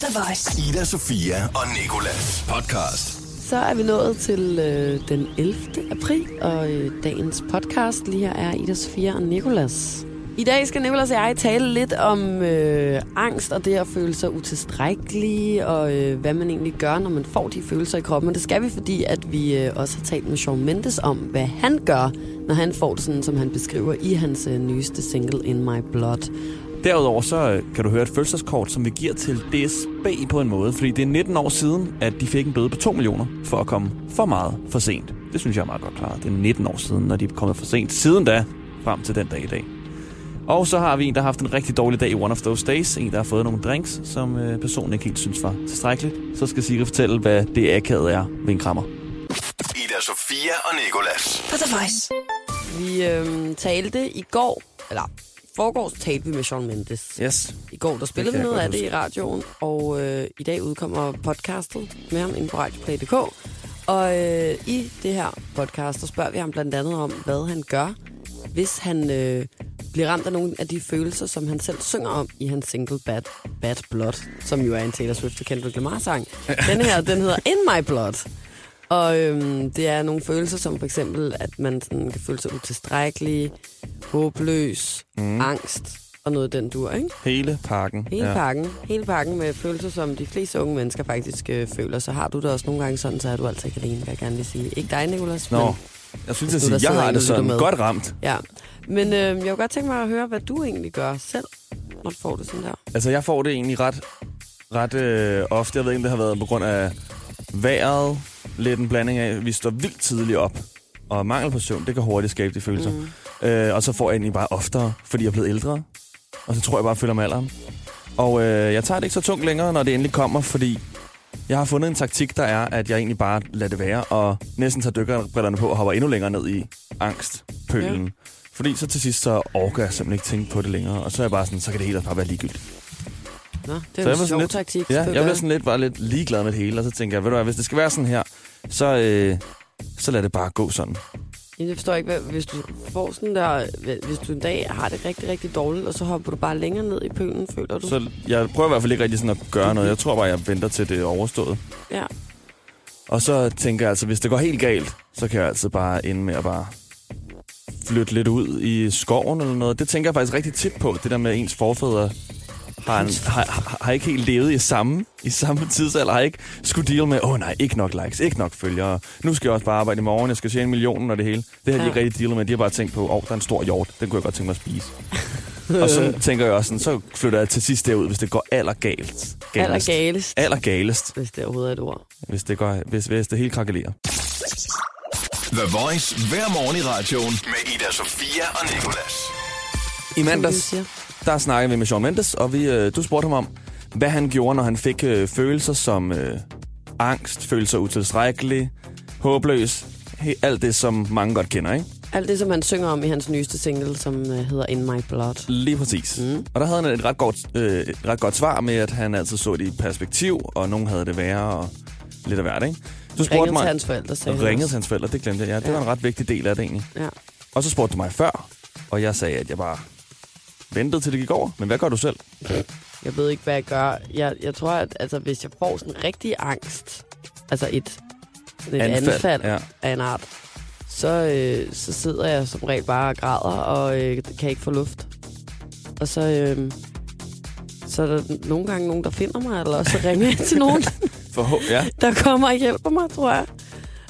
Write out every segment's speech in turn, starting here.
The Voice. Ida, Sofia og Nikolas podcast. Så er vi nået til øh, den 11. april, og øh, dagens podcast lige her er Ida Sofia og Nikolas. I dag skal Nikolas og jeg tale lidt om øh, angst og det at føle sig utilstrækkelig, og øh, hvad man egentlig gør, når man får de følelser i kroppen. Og det skal vi, fordi at vi øh, også har talt med Shawn Mendes om, hvad han gør, når han får det sådan, som han beskriver i hans øh, nyeste single In My Blood. Derudover så øh, kan du høre et fødselskort, som vi giver til DSB på en måde, fordi det er 19 år siden, at de fik en bøde på 2 millioner for at komme for meget for sent. Det synes jeg er meget godt klart. Det er 19 år siden, når de er kommet for sent. Siden da, frem til den dag i dag. Og så har vi en, der har haft en rigtig dårlig dag i One of Those Days. En, der har fået nogle drinks, som øh, personen ikke helt synes var tilstrækkeligt. Så skal Sigrid fortælle, hvad det akavet er ved en krammer. Ida, Sofia og Nikolas. På The Voice. Vi øh, talte i går, eller forgårs talte vi med Shawn Mendes. Yes. I går der spillede vi noget af godt det i radioen, og øh, i dag udkommer podcastet med ham inde på radioplay.dk. Og øh, i det her podcast, der spørger vi ham blandt andet om, hvad han gør, hvis han øh, bliver ramt af nogle af de følelser, som han selv synger om i hans single Bad, Bad Blood, som jo er en Taylor Swift og Kendrick Lamar-sang. Den her, den hedder In My Blood. Og øhm, det er nogle følelser, som for eksempel, at man sådan kan føle sig utilstrækkelig, håbløs, mm. angst og noget den dur, ikke? Hele pakken. Hele ja. pakken. Hele pakken med følelser, som de fleste unge mennesker faktisk øh, føler. Så har du det også nogle gange sådan, så er du altså ikke alene, vil jeg gerne lige sige. Ikke dig, Nicolas, Nå, men... jeg synes at sige, jeg har det sådan med. godt ramt. Ja. Men øh, jeg kunne godt tænke mig at høre, hvad du egentlig gør selv, når du får det sådan der. Altså, jeg får det egentlig ret, ret øh, ofte. Jeg ved ikke, om det har været på grund af vejret. Lidt en blanding af, at vi står vildt tidligt op. Og mangel på søvn, det kan hurtigt skabe de følelser. Mm. Øh, og så får jeg egentlig bare oftere, fordi jeg er blevet ældre. Og så tror jeg bare, at jeg følger med alderen. Og øh, jeg tager det ikke så tungt længere, når det endelig kommer, fordi jeg har fundet en taktik, der er, at jeg egentlig bare lader det være, og næsten tager dykkerbrillerne på og hopper endnu længere ned i angstpølen. Ja. Fordi så til sidst, så orker jeg simpelthen ikke tænke på det længere. Og så er jeg bare sådan, så kan det hele bare være ligegyldigt. Nå, det Så er var en sjov lidt- taktik. Ja, jeg bliver sådan lidt, bare lidt ligeglad med det hele, og så tænker jeg, ved du hvad, hvis det skal være sådan her, så, øh, så lad det bare gå sådan. Jeg forstår ikke, hvad, hvis du får sådan der, hvis du en dag har det rigtig, rigtig dårligt, og så hopper du bare længere ned i pølen, føler du? Så jeg prøver i hvert fald ikke rigtig sådan at gøre noget. Jeg tror bare, jeg venter til det er overstået. Ja. Og så tænker jeg altså, hvis det går helt galt, så kan jeg altså bare ende med at bare flytte lidt ud i skoven eller noget. Det tænker jeg faktisk rigtig tit på, det der med ens forfædre har, en, har, har, ikke helt levet i samme, i samme tidsalder, har ikke skulle deal med, åh oh, nej, ikke nok likes, ikke nok følgere. Nu skal jeg også bare arbejde i morgen, jeg skal tjene millionen og det hele. Det har de Ja. ikke rigtig dealet med. De har bare tænkt på, åh, oh, der er en stor hjort, den kunne jeg godt tænke mig at spise. og så tænker jeg også sådan, så flytter jeg til sidst derud, hvis det går allergalt. Aller galest, Allergalest, hvis det overhovedet er et ord. hvis det, går, hvis, hvis det hele krakelerer. The Voice hver morgen i radioen med Ida, Sofia og Nikolas. I mandags. Der snakkede vi med Shawn Mendes, og vi, øh, du spurgte ham om, hvad han gjorde, når han fik øh, følelser som øh, angst, følelser utilstrækkelig, håbløs, he, alt det, som mange godt kender, ikke? Alt det, som han synger om i hans nyeste single, som øh, hedder In My Blood. Lige præcis. Mm. Og der havde han et ret, godt, øh, et ret godt svar med, at han altid så det i perspektiv, og nogen havde det værre, og lidt af hvert, ikke? Du Ringede til hans forældre, sagde ringede til hans forældre, det glemte jeg. Ja, det Ja. var en ret vigtig del af det egentlig. Ja. Og så spurgte du mig før, og jeg sagde, at jeg bare ventede til det gik over. Men hvad gør du selv? Jeg ved ikke, hvad jeg gør. Jeg, jeg tror, at altså, hvis jeg får sådan rigtig angst, altså et, et anfald, anfald Ja. af en art, så, øh, så sidder jeg som regel bare og græder og øh, kan ikke få luft. Og så, øh, så er der nogle gange nogen, der finder mig, eller også så ringer jeg til nogen, For, ja. der kommer og hjælper mig, tror jeg.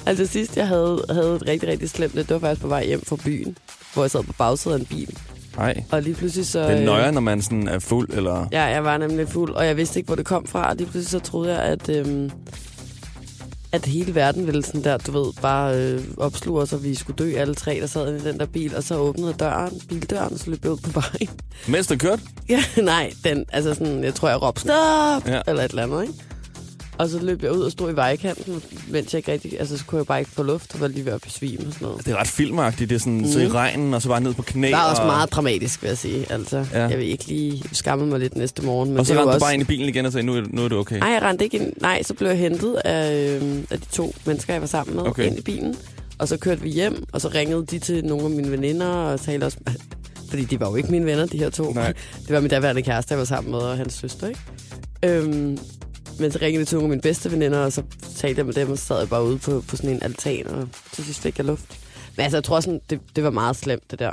Altså sidst, jeg havde, havde et rigtig, rigtig slemt, det var faktisk på vej hjem fra byen, hvor jeg sad på bagsædet af en bil. Nej. Og lige pludselig så... Det er øh, nøje, når man sådan er fuld, eller... Ja, jeg var nemlig fuld, og jeg vidste ikke, hvor det kom fra. Og lige pludselig så troede jeg, at, øhm, at hele verden ville sådan der, du ved, bare øh, opsluge os, og vi skulle dø alle tre, der sad i den der bil. Og så åbnede døren, bildøren, og så løb jeg ud på vejen. Mens du kørte? ja, nej, den, altså sådan, jeg tror, jeg råbte, stop! Ja. Eller et eller andet, ikke? Og så løb jeg ud og stod i vejkanten, mens jeg ikke rigtig... Altså, så kunne jeg bare ikke få luft, og var lige ved at besvime og sådan noget. Det er ret filmagtigt. Det er sådan, mm. så i regnen, og så bare ned på knæ. Det var også og, meget dramatisk, vil jeg sige. Altså, Ja. jeg vil ikke lige skamme mig lidt næste morgen. Men Og så rendte du også... bare ind i bilen igen og sagde, nu, er- nu er det okay. Nej, jeg rendte ikke ind. Nej, så blev jeg hentet af, øh, af de to mennesker, jeg var sammen med, okay. ind i bilen. Og så kørte vi hjem, og så ringede de til nogle af mine veninder og talte også... Fordi de var jo ikke mine venner, de her to. Nej. Det var min daværende kæreste, jeg var sammen med, og hans søster, ikke? Øhm, men så ringede to af mine bedste veninder, og så talte jeg med dem, og så sad jeg bare ude på, på sådan en altan, og til sidst fik jeg luft. Men altså, jeg tror sådan, det, det var meget slemt, det der.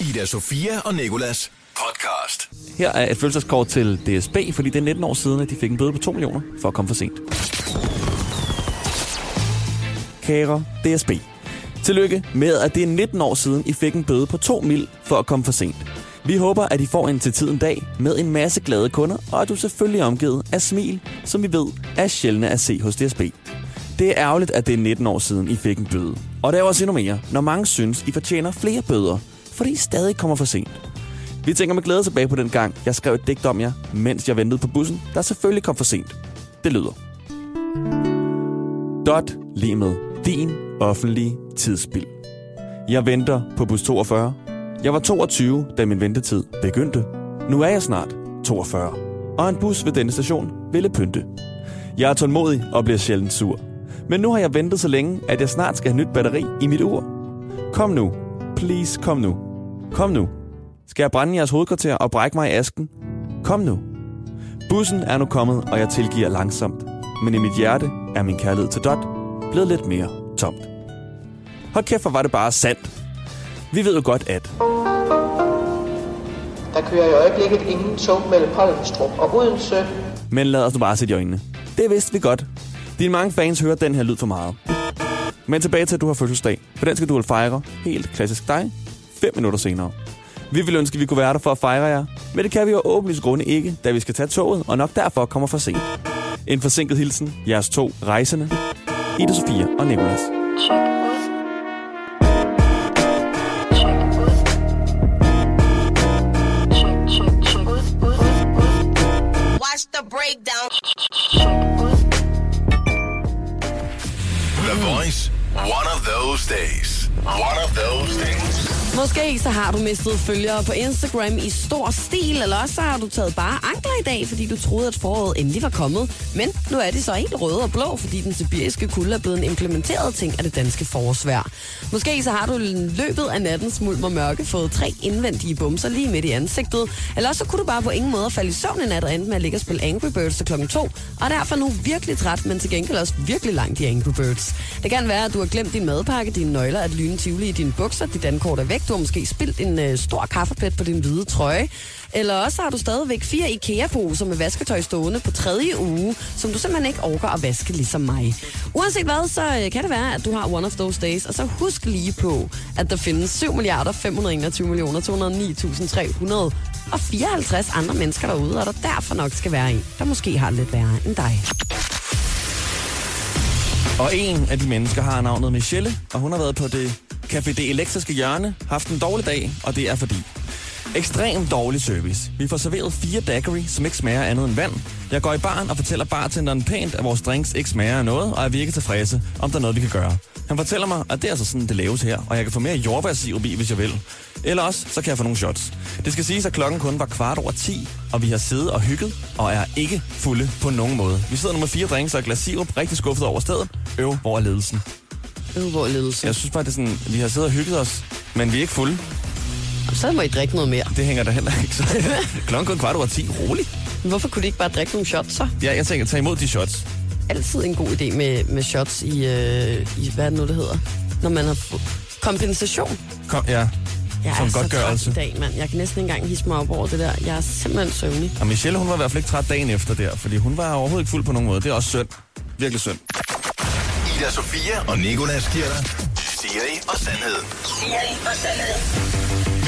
Ida Sofia og Nikolas podcast. Her er et følelseskort til DSB, fordi det er 19 år siden, at de fik en bøde på 2 millioner for at komme for sent. Kære DSB. Tillykke med, at det er 19 år siden, I fik en bøde på 2 mil for at komme for sent. Vi håber, at I får en til tiden dag med en masse glade kunder, og at du selvfølgelig er omgivet af smil, som vi ved er sjældne at se hos DSB. Det er ærgerligt, at det er 19 år siden, I fik en bøde. Og der er også endnu mere, når mange synes, I fortjener flere bøder, fordi I stadig kommer for sent. Vi tænker med glæde tilbage på den gang, jeg skrev et digt om jer, mens jeg ventede på bussen, der selvfølgelig kom for sent. Det lyder. Dot lige med din offentlige tidsspil. Jeg venter på bus 42. Jeg var 22, da min ventetid begyndte. Nu er jeg snart 42. Og en bus ved denne station ville pynte. Jeg er tålmodig og bliver sjældent sur. Men nu har jeg ventet så længe, at jeg snart skal have nyt batteri i mit ur. Kom nu. Please, kom nu. Kom nu. Skal jeg brænde jeres hovedkvarter og brække mig i asken? Kom nu. Bussen er nu kommet, og jeg tilgiver langsomt. Men i mit hjerte er min kærlighed til Dot blevet lidt mere tomt. Hold kæft, hvor var det bare sandt. Vi ved jo godt, at Der kører i øjeblikket ingen tog mellem Holmstrup og Odense. Men lad os nu bare sætte i øjnene. Det vidste vi godt. Dine mange fans hører den her lyd for meget. Men tilbage til, at du har fødselsdag. For den skal du fejre helt klassisk dig, 5 minutter senere. Vi vil ønske, at vi kunne være der for at fejre jer, men det kan vi jo åbenlyst grunde ikke, da vi skal tage toget, og nok derfor kommer for sent. En forsinket hilsen, jeres to rejsende, Ida Sofia og Nicolas. Watch The Voice. One of those days. One of those days. Måske så har du mistet følgere på Instagram i stor stil, eller også så har du taget bare ankler i dag, fordi du troede, at foråret endelig var kommet. Men nu er det så helt røde og blå, fordi den sibiriske kulde er blevet en implementeret ting af det danske forårsvær. Måske så har du løbet af nattens mulm og mørke fået tre indvendige bumser lige midt i ansigtet, eller også så kunne du bare på ingen måde falde i søvn i nat og endte med at ligge og spille Angry Birds til klokken 2, og derfor nu virkelig træt, men til gengæld også virkelig langt i Angry Birds. Det kan være, at du har glemt din madpakke, dine nøgler, at lyne tivoli i dine bukser, dit dankort er væk, du har måske spildt en øh, stor kaffeplet på din hvide trøje, eller også har du stadigvæk fire IKEA-poser med vasketøj stående på tredje uge, som du simpelthen ikke orker at vaske ligesom mig. Uanset hvad, så øh, kan det være, at du har one of those days, og så husk lige på, at der findes 7 milliarder 521 millioner 209.300 og 54 andre mennesker derude, og der derfor nok skal være en, der måske har lidt værre end dig. Og en af de mennesker har navnet Michelle, og hun har været på det Café Det Elektriske Hjørne, haft en dårlig dag, og det er fordi... Ekstremt dårlig service. Vi får serveret fire daiquiri, som ikke smager andet end vand. Jeg går i baren og fortæller bartenderen pænt, at vores drinks ikke smager af noget, og at vi ikke er tilfredse, om der er noget, vi kan gøre. Han fortæller mig, at det er altså sådan, det laves her, og jeg kan få mere jordbærsirup i, hvis jeg vil. Eller også, så kan jeg få nogle shots. Det skal siges, at klokken kun var kvart over 10, og vi har siddet og hygget, og er ikke fulde på nogen måde. Vi sidder nu med fire drinks og et glas sirup, rigtig skuffet over stedet. Øv, hvor er ledelsen? Øh, hvor ledelse? Jeg synes bare, det er sådan, vi har siddet og hygget os, men vi er ikke fulde. Så må I drikke noget mere. Det hænger der heller ikke så. klokken kun kvart over 10. Roligt. Hvorfor kunne de ikke bare drikke nogle shots så? Ja, jeg tænker, tage imod de shots. altid en god idé med, med shots i, øh, i, hvad er det nu, det hedder? Når man har kompensation. Kom, ja. Jeg Som er så godtgørelse. træt i dag, mand. Jeg kan næsten ikke engang hisse mig op over det der. Jeg er simpelthen søvnig. Og Michelle, hun var i hvert fald ikke træt dagen efter der, fordi hun var overhovedet ikke fuld på nogen måde. Det er også synd. Virkelig synd. Ida Sofia og Nikolas giver dig Siri og Sandhed.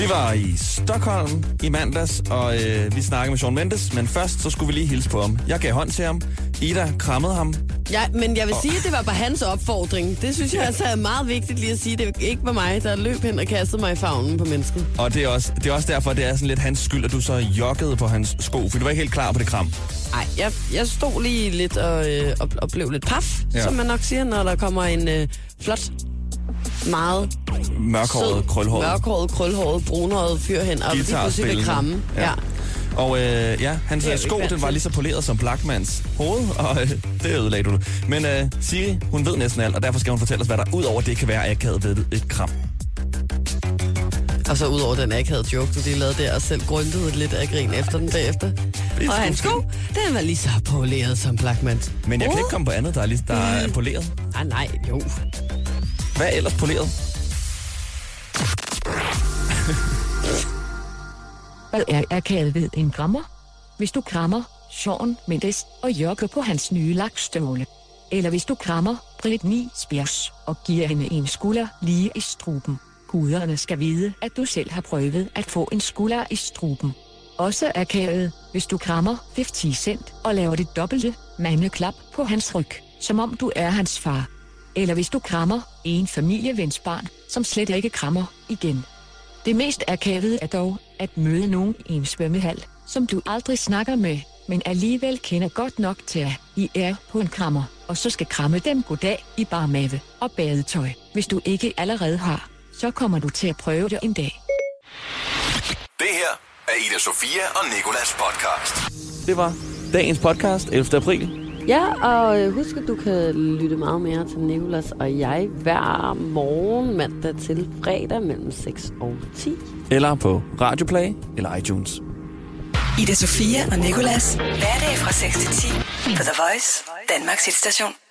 Vi var i Stockholm i mandags, og øh, vi snakkede med Sean Mendes, men først så skulle vi lige hilse på ham. Jeg gav hånd til ham. Ida krammede ham. Ja, men jeg vil sige, at det var på hans opfordring. Det synes jeg altså er meget vigtigt lige at sige. Det ikke var mig, der løb hen og kastede mig i favnen på mennesket. Og det er, også, det er også derfor, det er sådan lidt hans skyld, at du så joggede på hans sko, for du var ikke helt klar på det kram. Nej, jeg, jeg stod lige lidt og, øh, og, og blev lidt paf, ja. som man nok siger, når der kommer en øh, flot, meget Mørkhåret, krølhåret. mørkhåret, krølhåret, brunhåret fyr hen, og lige pludselig vil kramme. Ja. Ja. Og øh, ja, hans vi sko, den var lige så poleret som Blackmans hoved, og øh, det ødelagde du. Men øh, Siri, hun ved næsten alt, og derfor skal hun fortælle os, hvad der ud over det kan være akavet ved et kram. Og så ud over den akavede joke, du lige lavede der, og selv grundede lidt af grin efter den bagefter. Og hans sko, den var lige så poleret som Blackmans. Men jeg kan ikke komme på andet, der er, lige, der er poleret. Ah, nej, jo. Hvad er ellers poleret? Hvad er akavet ved en krammer? Hvis du krammer Sean Mendes og Jørge på hans nye lakstøvle. Eller hvis du krammer Britney Spears og giver hende en skulder lige i struben. Guderne skal vide, at du selv har prøvet at få en skulder i struben. Også akavet, hvis du krammer 50 Cent og laver det dobbelte mandeklap på hans ryg, som om du er hans far. Eller hvis du krammer en familievens barn, som slet ikke krammer igen. Det mest akavede er dog at møde nogen i en svømmehal, som du aldrig snakker med, men alligevel kender godt nok til at I er på en krammer, og så skal kramme dem goddag i bar mave og badetøj. Hvis du ikke allerede har, så kommer du til at prøve det en dag. Det her er Ida Sofia og Nikolas podcast. Det var dagens podcast, 11. april. Ja, og øh, husk, at du kan lytte meget mere til Nicolas og jeg hver morgen mandag til fredag mellem 6 og 10. Eller på Radioplay eller iTunes. Ida Sofia og Nikolas. Hverdag fra 6 til 10 på The Voice, Danmarks hitstation.